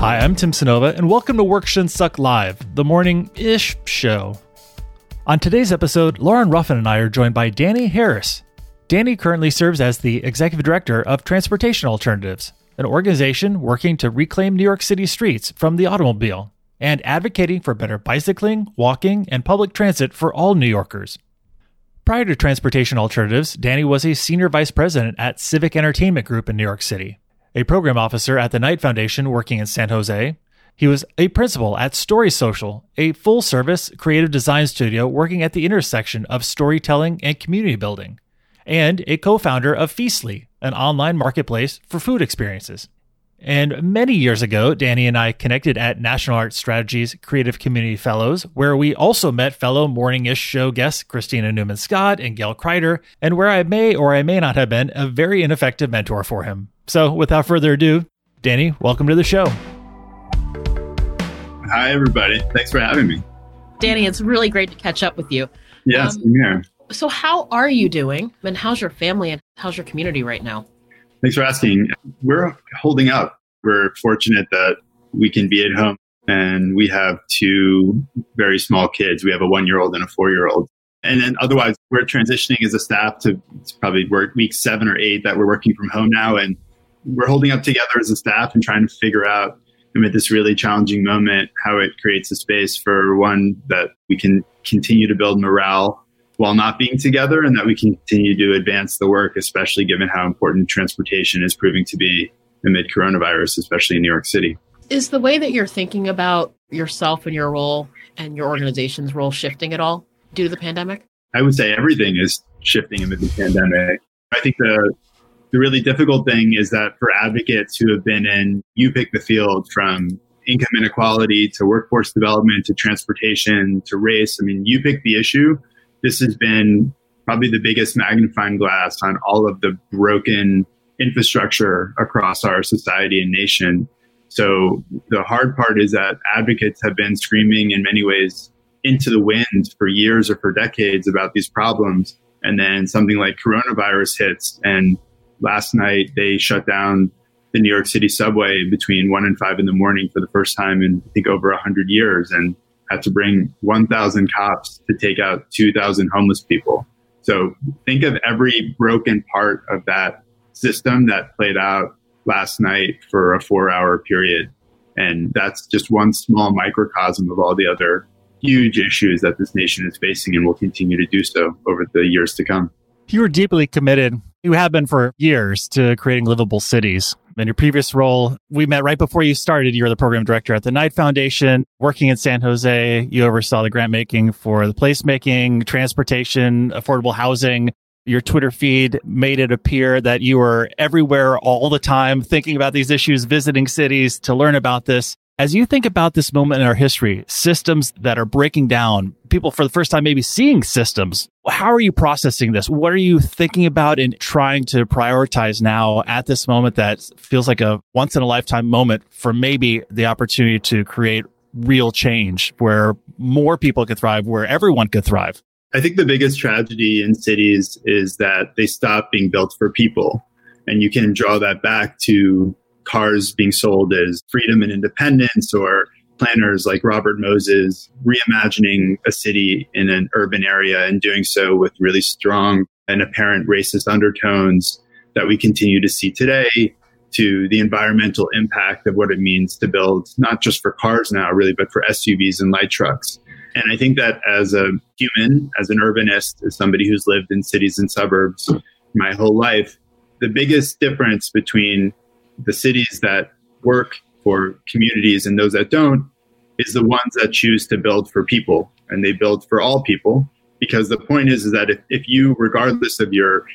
Hi, I'm Tim Cynova, and welcome to Work Shouldn't Suck Live, the morning ish show. On today's episode, Lauren Ruffin and I are joined by Danny Harris. Danny currently serves as the Executive Director of Transportation Alternatives, an organization working to reclaim New York City streets from the automobile and advocating for better bicycling, walking, and public transit for all New Yorkers. Prior to Transportation Alternatives, Danny was a Senior Vice President at Civic Entertainment Group in New York City, a Program Officer at the Knight Foundation working in San Jose. He was a principal at Story Social, a full service creative design studio working at the intersection of storytelling and community building, and a co founder of Feastly, an online marketplace for food experiences. And many years ago, Danny and I connected at National Arts Strategies Creative Community Fellows, where we also met fellow Morningish show guests Kristina Newman Scott and Gail Kreider, and where I may or I may not have been a very ineffective mentor for him. So, without further ado, Danny, welcome to the show. Hi, everybody. Thanks for having me. Danny, it's really great to catch up with you. Yes, um, here. So, how are you doing? And how's your family and how's your community right now? Thanks for asking. We're holding up. We're fortunate that we can be at home and we have two very small kids. We have a one year old and a four year old. And then otherwise, we're transitioning as a staff to probably work week seven or eight that we're working from home now. And we're holding up together as a staff and trying to figure out amid this really challenging moment how it creates a space for one that we can continue to build morale while not being together and that we continue to advance the work, especially given how important transportation is proving to be amid coronavirus, especially in New York City. Is the way that you're thinking about yourself and your role and your organization's role shifting at all due to the pandemic? I would say everything is shifting amid the pandemic. I think the the really difficult thing is that for advocates who have been in you pick the field from income inequality to workforce development to transportation to race, I mean, you pick the issue this has been probably the biggest magnifying glass on all of the broken infrastructure across our society and nation. So the hard part is that advocates have been screaming in many ways into the wind for years or for decades about these problems. And then something like coronavirus hits. And last night they shut down the New York City subway between one and five in the morning for the first time in, I think, over 100 years. And had to bring 1,000 cops to take out 2,000 homeless people. So think of every broken part of that system that played out last night for a four hour period. And that's just one small microcosm of all the other huge issues that this nation is facing and will continue to do so over the years to come. You were deeply committed, you have been for years, to creating livable cities. In your previous role, we met right before you started. You were the program director at the Knight Foundation, working in San Jose. You oversaw the grant making for the placemaking, transportation, affordable housing. Your Twitter feed made it appear that you were everywhere all the time, thinking about these issues, visiting cities to learn about this. As you think about this moment in our history, systems that are breaking down, people for the first time maybe seeing systems, how are you processing this? What are you thinking about and trying to prioritize now at this moment that feels like a once in a lifetime moment for maybe the opportunity to create real change where more people could thrive, where everyone could thrive? I think the biggest tragedy in cities is that they stop being built for people. And you can draw that back to cars being sold as freedom and independence or planners like Robert Moses reimagining a city in an urban area and doing so with really strong and apparent racist undertones that we continue to see today to the environmental impact of what it means to build not just for cars now really but for SUVs and light trucks. And I think that as a human, as an urbanist, as somebody who's lived in cities and suburbs my whole life, the biggest difference between the cities that work for communities and those that don't is the ones that choose to build for people. And they build for all people because the point is, is that if, if you regardless of your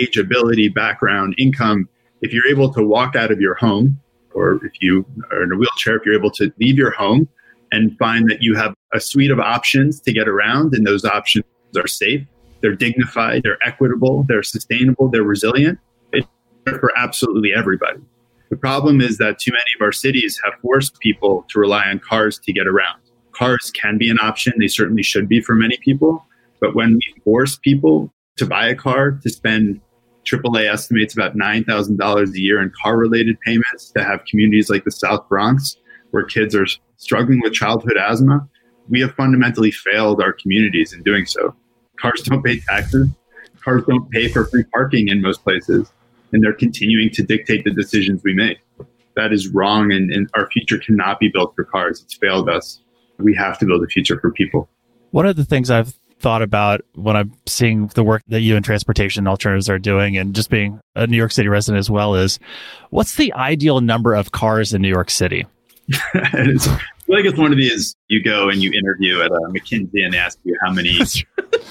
age ability background income if you're able to walk out of your home or if you are in a wheelchair if you're able to leave your home and find that you have a suite of options to get around and those options are safe they're dignified they're equitable they're sustainable they're resilient it's for absolutely everybody the problem is that too many of our cities have forced people to rely on cars to get around. Cars can be an option, they certainly should be for many people. But when we force people to buy a car, to spend AAA estimates about $9,000 a year in car related payments, to have communities like the South Bronx where kids are struggling with childhood asthma, we have fundamentally failed our communities in doing so. Cars don't pay taxes. Cars don't pay for free parking in most places, and they're continuing to dictate the decisions we make. That is wrong, and, and our future cannot be built for cars. It's failed us. We have to build a future for people. One of the things I've thought about when I'm seeing the work that you and transportation alternatives are doing and just being a New York City resident as well is what's the ideal number of cars in New York City? it's, I feel like it's one of these you go and you interview at a McKinsey and they ask you how many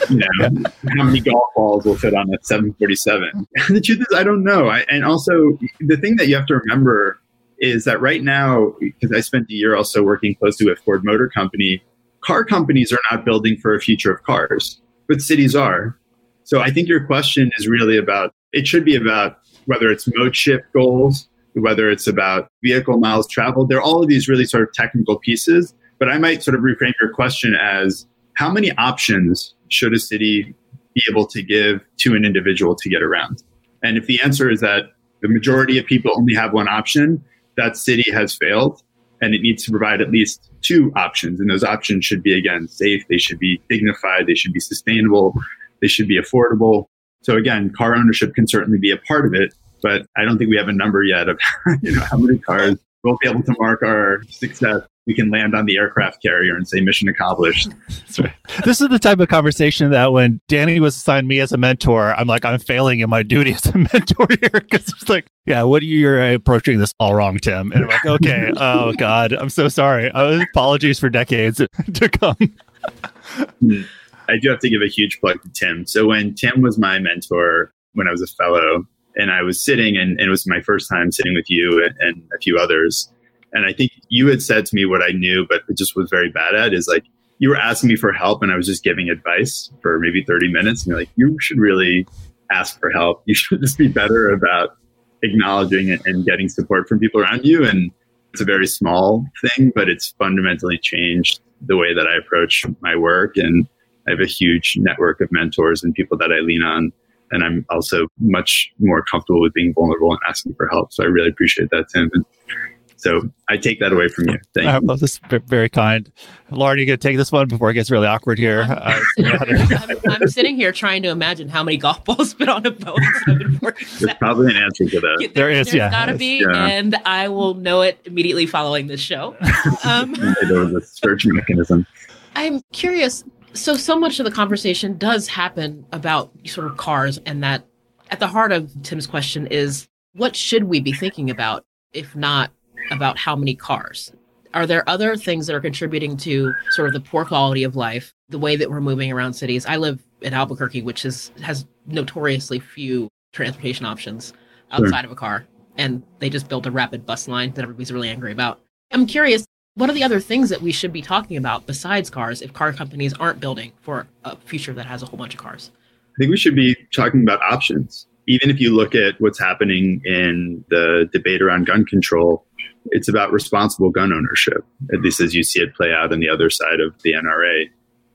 you know how many golf balls will fit on a 747. the truth is I don't know. I, and also the thing that you have to remember is that right now because I spent a year also working closely with Ford Motor Company car companies are not building for a future of cars, but cities are. So I think your question is really about it should be about whether it's mode shift goals, whether it's about vehicle miles traveled. There are all of these really sort of technical pieces, but I might sort of reframe your question as how many options should a city be able to give to an individual to get around? And if the answer is that the majority of people only have one option, that city has failed and it needs to provide at least two options. And those options should be, again, safe, they should be dignified, they should be sustainable, they should be affordable. So, again, car ownership can certainly be a part of it, but I don't think we have a number yet of you know how many cars we'll be able to mark our success we can land on the aircraft carrier and say mission accomplished. Right. This is the type of conversation that when Danny was assigned me as a mentor, I'm like, I'm failing in my duty as a mentor here because it's like, yeah, what are you, you're approaching this all wrong, Tim? And I'm like, okay, oh God, I'm so sorry. Uh, apologies for decades to come. I do have to give a huge plug to Tim. So when Tim was my mentor when I was a fellow, and I was sitting, and, and it was my first time sitting with you and, and a few others and I think you had said to me what I knew, but just was very bad at is like you were asking me for help and I was just giving advice for maybe 30 minutes. And you're like, you should really ask for help. You should just be better about acknowledging and getting support from people around you. And it's a very small thing, but it's fundamentally changed the way that I approach my work. And I have a huge network of mentors and people that I lean on. And I'm also much more comfortable with being vulnerable and asking for help. So I really appreciate that, Tim. And so I take that away from you. Thank you. Well, this is very kind. Lauren, you going to take this one before it gets really awkward here? Uh, I'm, I'm, sitting here trying to imagine how many golf balls fit on a boat. There's probably an answer to that. There, there is, yeah. got to be, yeah. and I will know it immediately following this show. Um, there was a search mechanism. I'm curious. So, so much of the conversation does happen about sort of cars, and that at the heart of Tim's question is what should we be thinking about, if not about how many cars. Are there other things that are contributing to sort of the poor quality of life, the way that we're moving around cities? I live in Albuquerque, which is has notoriously few transportation options outside sure. of a car, and they just built a rapid bus line that everybody's really angry about. I'm curious, what are the other things that we should be talking about besides cars if car companies aren't building for a future that has a whole bunch of cars? I think we should be talking about options. Even if you look at what's happening in the debate around gun control, it's about responsible gun ownership, at least as you see it play out on the other side of the NRA.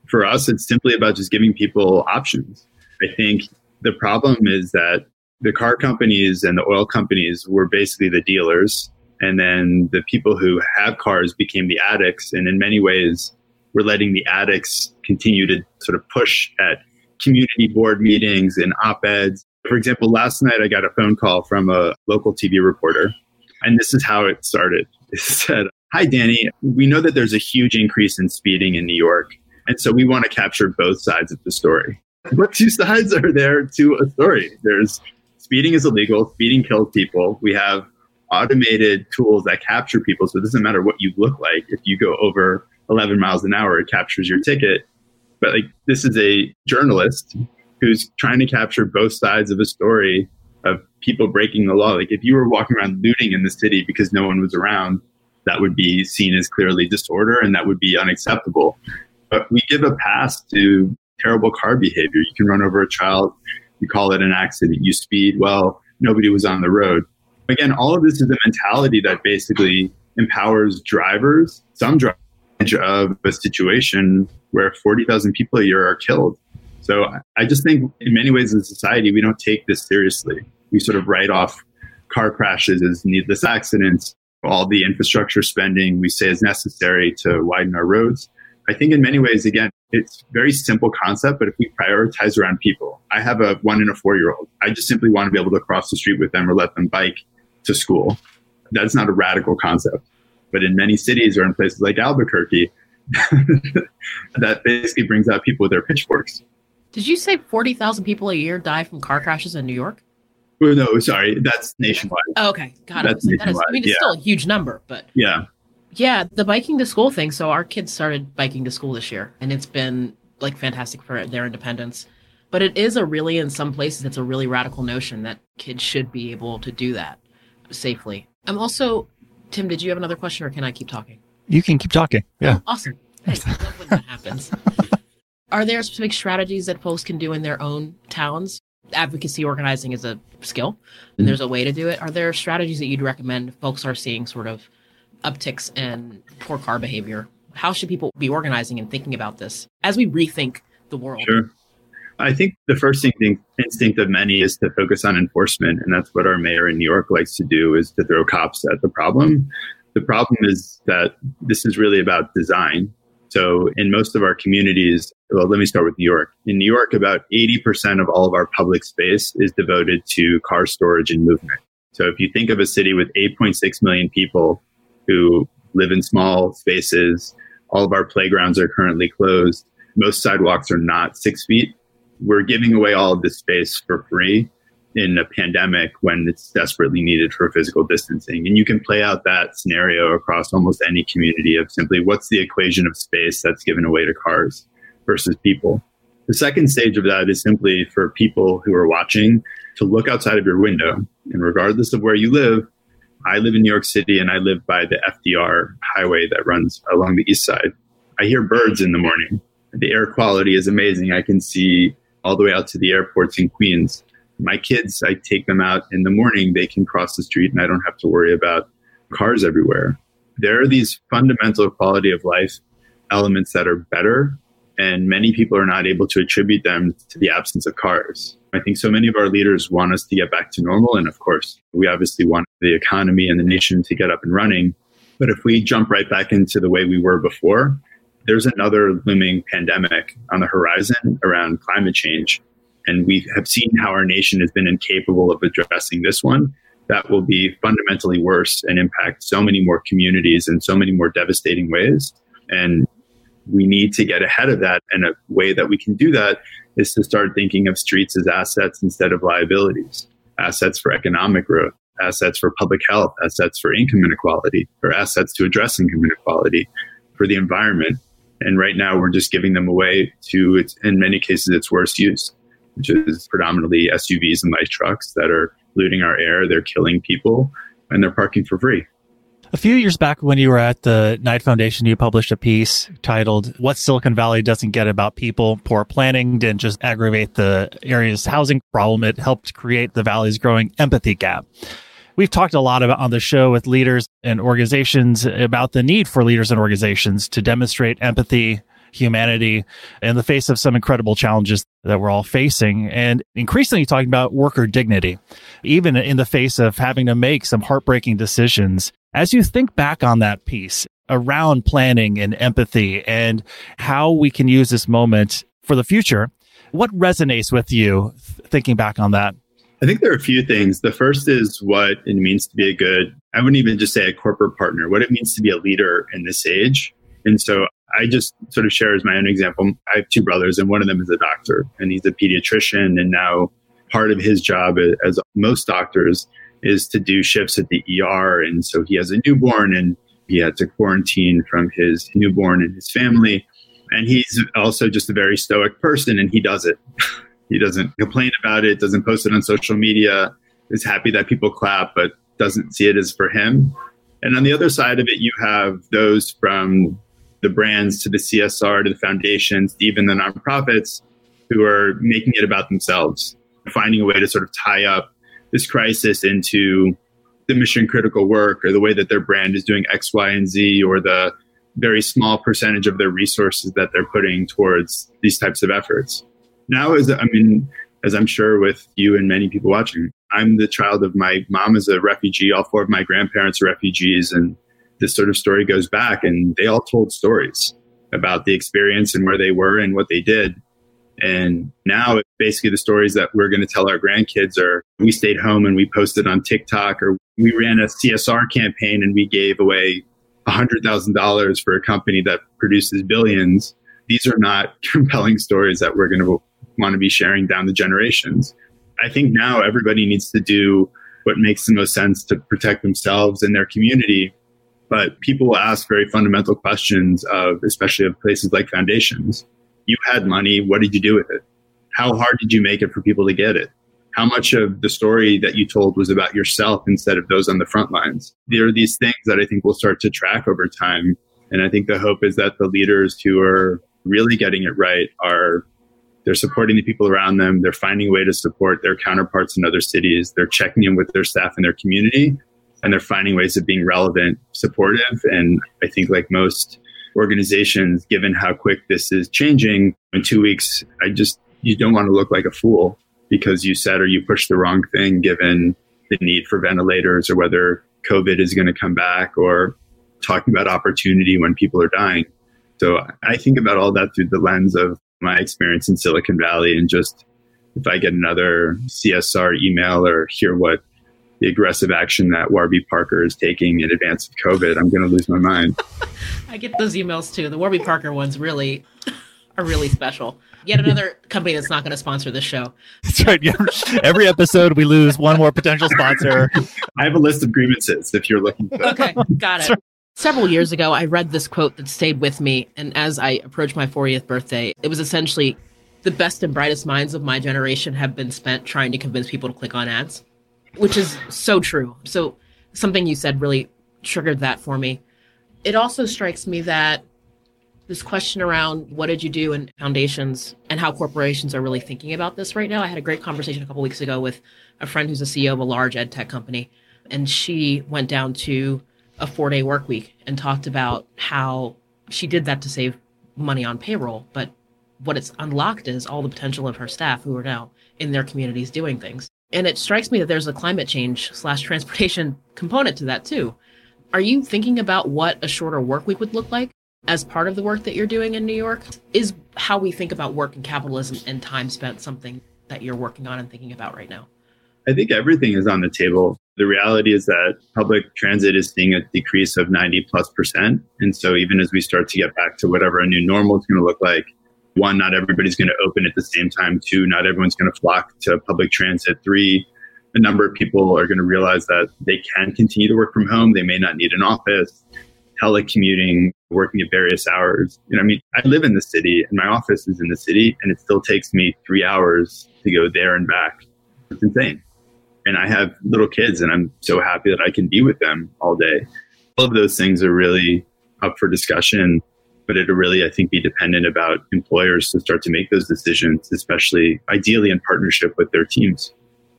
For us, it's simply about just giving people options. I think the problem is that the car companies and the oil companies were basically the dealers. And then the people who have cars became the addicts. And in many ways, we're letting the addicts continue to sort of push at community board meetings and op eds. For example, last night I got a phone call from a local TV reporter and this is how it started. It said, Hi, Danny. We know that there's a huge increase in speeding in New York. And so we want to capture both sides of the story. What two sides are there to a story? There's speeding is illegal, speeding kills people. We have automated tools that capture people. So it doesn't matter what you look like. If you go over 11 miles an hour, it captures your ticket. But like this is a journalist who's trying to capture both sides of a story of people breaking the law. Like if you were walking around looting in the city because no one was around, that would be seen as clearly disorder and that would be unacceptable. But we give a pass to terrible car behavior. You can run over a child, you call it an accident, you speed, well, nobody was on the road. Again, all of this is a mentality that basically empowers drivers, some drivers, of a situation where 40,000 people a year are killed. So I just think in many ways in society, we don't take this seriously we sort of write off car crashes as needless accidents. all the infrastructure spending we say is necessary to widen our roads. I think in many ways, again, it's very simple concept, but if we prioritize around people, I have a one and a four year old. I just simply want to be able to cross the street with them or let them bike to school. That's not a radical concept. But in many cities or in places like Albuquerque, that basically brings out people with their pitchforks. Did you say 40,000 people a year die from car crashes in New York? Well, no, sorry, that's nationwide. Oh, okay, got it. That is, I mean, it's yeah. still a huge number, but yeah, yeah, the biking to school thing. So our kids started biking to school this year, and it's been like fantastic for their independence. But it is a really, in some places, it's a really radical notion that kids should be able to do that safely. I'm also, Tim. Did you have another question, or can I keep talking? You can keep talking. Yeah. Oh, awesome. Hey, I love when that happens. Are there specific strategies that folks can do in their own towns? Advocacy organizing is a skill, and there's a way to do it. Are there strategies that you'd recommend folks are seeing sort of upticks in poor car behavior? How should people be organizing and thinking about this as we rethink the world? Sure. I think the first instinct of many is to focus on enforcement, and that's what our mayor in New York likes to do: is to throw cops at the problem. The problem is that this is really about design. So, in most of our communities, well, let me start with New York. In New York, about 80% of all of our public space is devoted to car storage and movement. So, if you think of a city with 8.6 million people who live in small spaces, all of our playgrounds are currently closed. Most sidewalks are not six feet. We're giving away all of this space for free in a pandemic when it's desperately needed for physical distancing. And you can play out that scenario across almost any community of simply what's the equation of space that's given away to cars versus people. The second stage of that is simply for people who are watching to look outside of your window. And regardless of where you live, I live in New York City and I live by the FDR highway that runs along the east side. I hear birds in the morning. The air quality is amazing. I can see all the way out to the airports in Queens my kids, I take them out in the morning, they can cross the street and I don't have to worry about cars everywhere. There are these fundamental quality of life elements that are better, and many people are not able to attribute them to the absence of cars. I think so many of our leaders want us to get back to normal. And of course, we obviously want the economy and the nation to get up and running. But if we jump right back into the way we were before, there's another looming pandemic on the horizon around climate change and we have seen how our nation has been incapable of addressing this one, that will be fundamentally worse and impact so many more communities in so many more devastating ways. And we need to get ahead of that. And a way that we can do that is to start thinking of streets as assets instead of liabilities assets for economic growth, assets for public health, assets for income inequality, or assets to address income inequality for the environment. And right now, we're just giving them away to, in many cases, its worst use which is predominantly SUVs and light trucks that are polluting our air. They're killing people and they're parking for free. A few years back, when you were at the Knight Foundation, you published a piece titled What Silicon Valley Doesn't Get About People. Poor planning didn't just aggravate the area's housing problem, it helped create the valley's growing empathy gap. We've talked a lot about on the show with leaders and organizations about the need for leaders and organizations to demonstrate empathy humanity in the face of some incredible challenges that we're all facing and increasingly talking about worker dignity, even in the face of having to make some heartbreaking decisions. As you think back on that piece around planning and empathy and how we can use this moment for the future, what resonates with you thinking back on that? I think there are a few things. The first is what it means to be a good, I wouldn't even just say a corporate partner, what it means to be a leader in this age. And so I just sort of share as my own example. I have two brothers, and one of them is a doctor, and he's a pediatrician. And now part of his job, as most doctors, is to do shifts at the ER. And so he has a newborn, and he had to quarantine from his newborn and his family. And he's also just a very stoic person, and he does it. he doesn't complain about it, doesn't post it on social media, is happy that people clap, but doesn't see it as for him. And on the other side of it, you have those from the brands to the CSR to the foundations, even the nonprofits who are making it about themselves, finding a way to sort of tie up this crisis into the mission critical work or the way that their brand is doing X, Y, and Z or the very small percentage of their resources that they're putting towards these types of efforts. Now, as I mean, as I'm sure with you and many people watching, I'm the child of my mom is a refugee. All four of my grandparents are refugees. And this sort of story goes back and they all told stories about the experience and where they were and what they did. And now basically the stories that we're going to tell our grandkids are we stayed home and we posted on TikTok or we ran a CSR campaign and we gave away $100,000 for a company that produces billions. These are not compelling stories that we're going to want to be sharing down the generations. I think now everybody needs to do what makes the most sense to protect themselves and their community. But people ask very fundamental questions of, especially of places like foundations. You had money. What did you do with it? How hard did you make it for people to get it? How much of the story that you told was about yourself instead of those on the front lines? There are these things that I think we'll start to track over time. And I think the hope is that the leaders who are really getting it right are they're supporting the people around them. They're finding a way to support their counterparts in other cities. They're checking in with their staff and their community, and they're finding ways of being relevant, supportive. And I think, like most organizations, given how quick this is changing in two weeks, I just, you don't want to look like a fool because you said or you pushed the wrong thing given the need for ventilators or whether COVID is going to come back or talking about opportunity when people are dying. So I think about all that through the lens of my experience in Silicon Valley and just if I get another CSR email or hear what the aggressive action that Warby Parker is taking in advance of COVID, I'm going to lose my mind. I get those emails too. The Warby Parker ones really are really special. Yet another company that's not going to sponsor this show. That's right. Every episode, we lose one more potential sponsor. I have a list of grievances if you're looking. For okay, got it. Several years ago, I read this quote that stayed with me. And as I approached my 40th birthday, it was essentially the best and brightest minds of my generation have been spent trying to convince people to click on ads, which is so true. So, something you said really triggered that for me. It also strikes me that this question around what did you do in foundations and how corporations are really thinking about this right now. I had a great conversation a couple weeks ago with a friend who's a CEO of a large ed tech company, and she went down to a four day work week and talked about how she did that to save money on payroll. But what it's unlocked is all the potential of her staff who are now in their communities doing things. And it strikes me that there's a climate change slash transportation component to that too. Are you thinking about what a shorter work week would look like as part of the work that you're doing in New York? Is how we think about work and capitalism and time spent something that you're working on and thinking about right now? I think everything is on the table. The reality is that public transit is seeing a decrease of 90 plus percent. And so even as we start to get back to whatever a new normal is going to look like, one, not everybody's going to open at the same time. Two, not everyone's going to flock to public transit. Three, a number of people are going to realize that they can continue to work from home. They may not need an office, telecommuting, working at various hours. You know, I mean, I live in the city and my office is in the city and it still takes me three hours to go there and back. It's insane and I have little kids and I'm so happy that I can be with them all day. All of those things are really up for discussion, but it'll really, I think, be dependent about employers to start to make those decisions, especially ideally in partnership with their teams.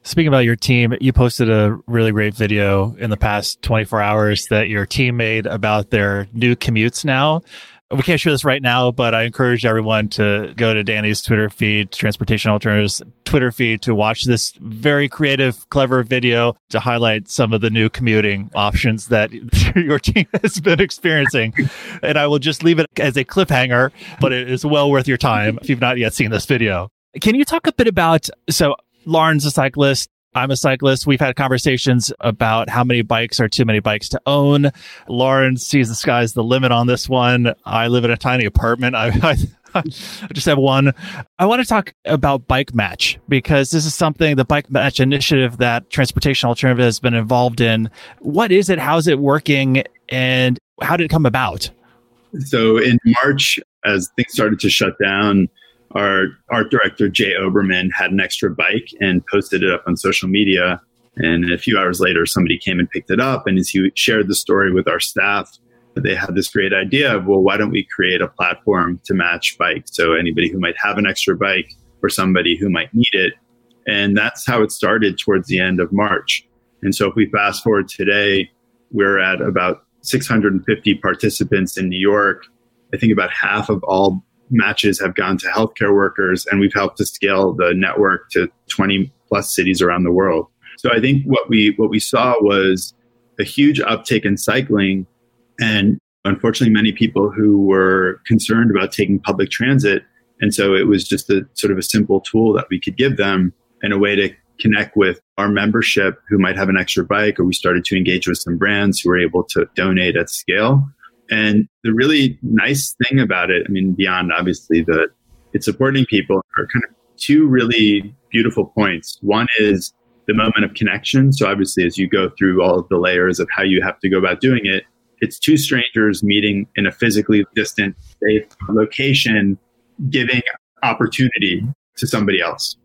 Speaking about your team, you posted a really great video in the past 24 hours that your team made about their new commutes now we can't share this right now, but I encourage everyone to go to Danny's Twitter feed, Transportation Alternatives Twitter feed, to watch this very creative, clever video to highlight some of the new commuting options that your team has been experiencing. and I will just leave it as a cliffhanger, but it is well worth your time if you've not yet seen this video. Can you talk a bit about so Lauren's a cyclist. I'm a cyclist. We've had conversations about how many bikes are too many bikes to own. Lauren sees the sky's the limit on this one. I live in a tiny apartment. I, I, I just have one. I want to talk about Bike Match because this is something, the Bike Match initiative that Transportation Alternative has been involved in. What is it? How's it working? And how did it come about? So in March, as things started to shut down, our art director Jay Oberman had an extra bike and posted it up on social media. And a few hours later, somebody came and picked it up. And as he shared the story with our staff, they had this great idea of, well, why don't we create a platform to match bikes? So anybody who might have an extra bike or somebody who might need it. And that's how it started towards the end of March. And so if we fast forward today, we're at about 650 participants in New York. I think about half of all matches have gone to healthcare workers, and we've helped to scale the network to 20 plus cities around the world. So I think what we what we saw was a huge uptick in cycling and unfortunately many people who were concerned about taking public transit and so it was just a sort of a simple tool that we could give them and a way to connect with our membership who might have an extra bike or we started to engage with some brands who were able to donate at scale and the really nice thing about it i mean beyond obviously the it's supporting people are kind of two really beautiful points. One is the moment of connection. So obviously as you go through all of the layers of how you have to go about doing it it's two strangers meeting in a physically distant safe location giving opportunity to somebody else.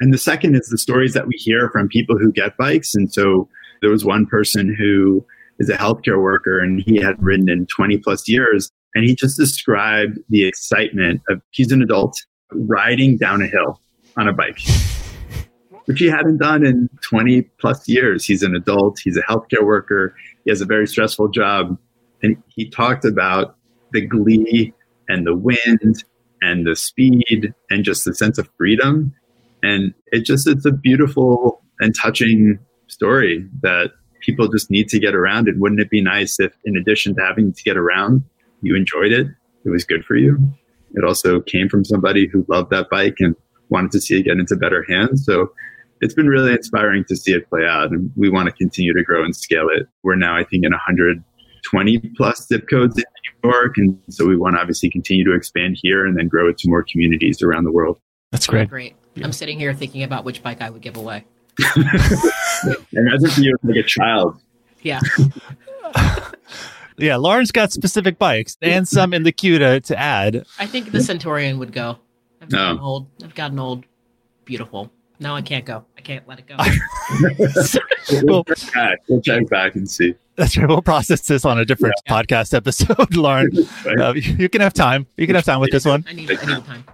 And the second is the stories that we hear from people who get bikes. And so there was one person who is a healthcare worker and he had ridden in 20 plus years. And he just described the excitement of he's an adult riding down a hill on a bike, which he hadn't done in 20 plus years. He's an adult, he's a healthcare worker, he has a very stressful job. And he talked about the glee and the wind and the speed and just the sense of freedom and it just, it's a beautiful and touching story that people just need to get around. And wouldn't it be nice if, in addition to having to get around, you enjoyed it? It was good for you. It also came from somebody who loved that bike and wanted to see it get into better hands. So it's been really inspiring to see it play out. And we want to continue to grow and scale it. We're now, I think, in 120 plus zip codes in New York. And so we want to obviously continue to expand here and then grow it to more communities around the world. That's great. Great. Yeah. I'm sitting here thinking about which bike I would give away. Imagine if you like a child. Yeah. yeah, Lauren's got specific bikes and some in the queue to, to add. I think the Centurion would go. I've gotten oh. old. I've gotten old. Beautiful. No, I can't go. I can't let it go. we'll, we'll check back and see. That's right. We'll process this on a different yeah. podcast episode, Lauren. Uh, you can have time. You can have time with this one. I need, I need time.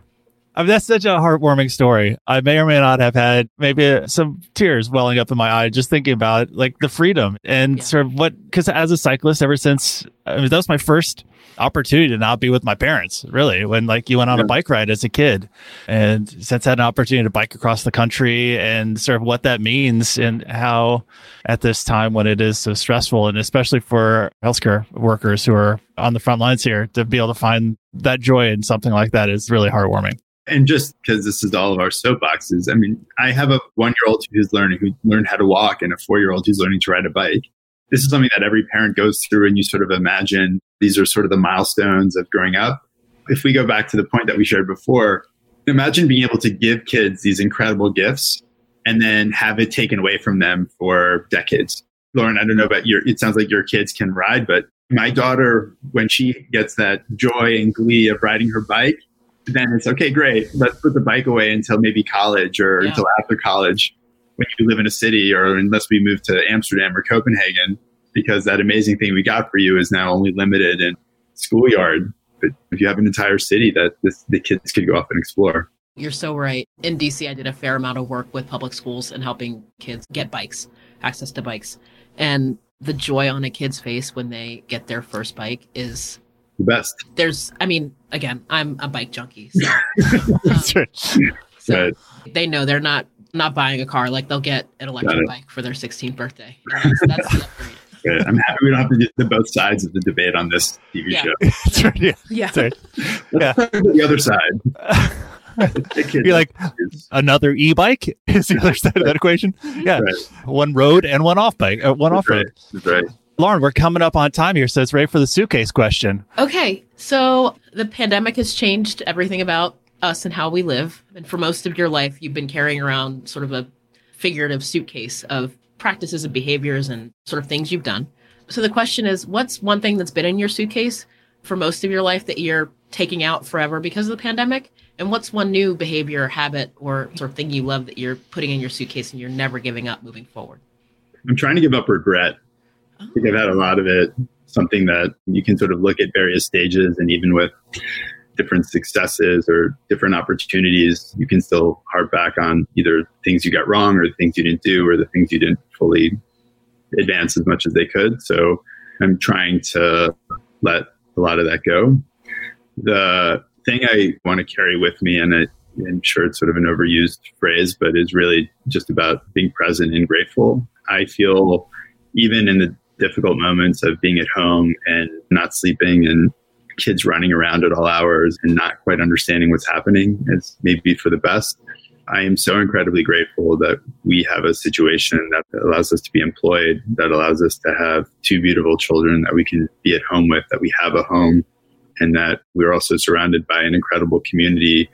I mean, that's such a heartwarming story. I may or may not have had maybe some tears welling up in my eye just thinking about like the freedom and yeah. sort of what, because as a cyclist, ever since I mean, that was my first opportunity to not be with my parents, really, when like you went on yeah. a bike ride as a kid. And since I had an opportunity to bike across the country and sort of what that means and how at this time when it is so stressful and especially for healthcare workers who are on the front lines here to be able to find that joy in something like that is really heartwarming. And just because this is all of our soapboxes, I mean, I have a one year old who's learning, who learned how to walk, and a four year old who's learning to ride a bike. This is something that every parent goes through, and you sort of imagine these are sort of the milestones of growing up. If we go back to the point that we shared before, imagine being able to give kids these incredible gifts and then have it taken away from them for decades. Lauren, I don't know about your, it sounds like your kids can ride, but my daughter, when she gets that joy and glee of riding her bike, then it's okay, great. Let's put the bike away until maybe college or yeah. until after college when you live in a city or unless we move to Amsterdam or Copenhagen, because that amazing thing we got for you is now only limited in schoolyard. But if you have an entire city that this, the kids could go off and explore. You're so right. In DC, I did a fair amount of work with public schools and helping kids get bikes, access to bikes. And the joy on a kid's face when they get their first bike is the best. There's, I mean, again, I'm a bike junkie. So, um, so right. they know they're not not buying a car. Like they'll get an electric bike for their 16th birthday. That's, that's the upgrade. Good. I'm happy we don't have to do the both sides of the debate on this TV yeah. show. That's right. Yeah. Yeah. Right. yeah. the other side. Be like another e-bike is the other side of that equation. Yeah, right. one road and one off bike, uh, one off road. Right. That's right. Lauren, we're coming up on time here, so it's ready for the suitcase question. Okay. So the pandemic has changed everything about us and how we live. And for most of your life, you've been carrying around sort of a figurative suitcase of practices and behaviors and sort of things you've done. So the question is what's one thing that's been in your suitcase for most of your life that you're taking out forever because of the pandemic? And what's one new behavior, or habit, or sort of thing you love that you're putting in your suitcase and you're never giving up moving forward? I'm trying to give up regret. I think I've had a lot of it. Something that you can sort of look at various stages, and even with different successes or different opportunities, you can still harp back on either things you got wrong or the things you didn't do or the things you didn't fully advance as much as they could. So I'm trying to let a lot of that go. The thing I want to carry with me, and it I'm sure it's sort of an overused phrase, but is really just about being present and grateful. I feel even in the difficult moments of being at home and not sleeping and kids running around at all hours and not quite understanding what's happening is maybe for the best. I am so incredibly grateful that we have a situation that allows us to be employed, that allows us to have two beautiful children that we can be at home with, that we have a home, and that we're also surrounded by an incredible community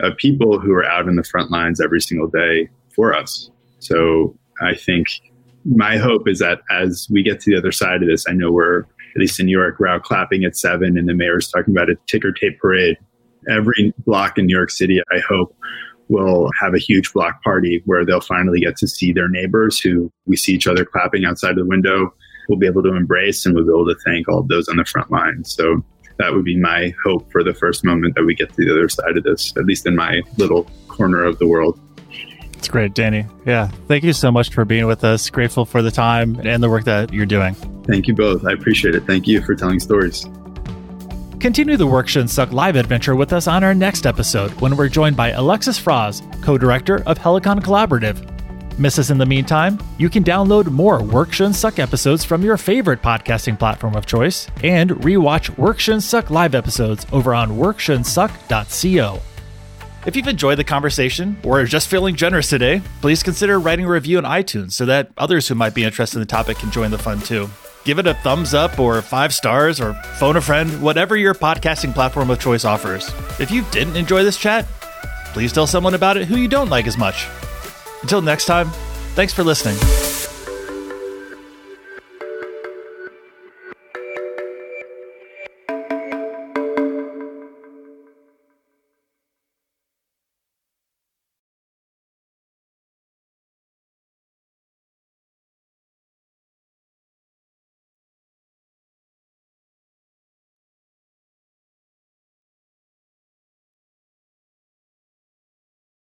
of people who are out in the front lines every single day for us. So I think my hope is that as we get to the other side of this, I know we're at least in New York, we're out clapping at seven, and the mayor's talking about a ticker tape parade. Every block in New York City, I hope, will have a huge block party where they'll finally get to see their neighbors who we see each other clapping outside the window. We'll be able to embrace and we'll be able to thank all those on the front line. So that would be my hope for the first moment that we get to the other side of this, at least in my little corner of the world. It's great, Danny. Yeah. Thank you so much for being with us. Grateful for the time and the work that you're doing. Thank you both. I appreciate it. Thank you for telling stories. Continue the Work Shouldn't Suck live adventure with us on our next episode when we're joined by Alexis Frasz, co director of Helicon Collaborative. Miss us in the meantime? You can download more Work Shouldn't Suck episodes from your favorite podcasting platform of choice and rewatch Work Shouldn't Suck live episodes over on workshouldn'tsuck.co. If you've enjoyed the conversation or are just feeling generous today, please consider writing a review on iTunes so that others who might be interested in the topic can join the fun too give it a thumbs up or five stars or phone a friend, whatever your podcasting platform of choice offers. If you didn't enjoy this chat, please tell someone about it who you don't like as much. Until next time, thanks for listening.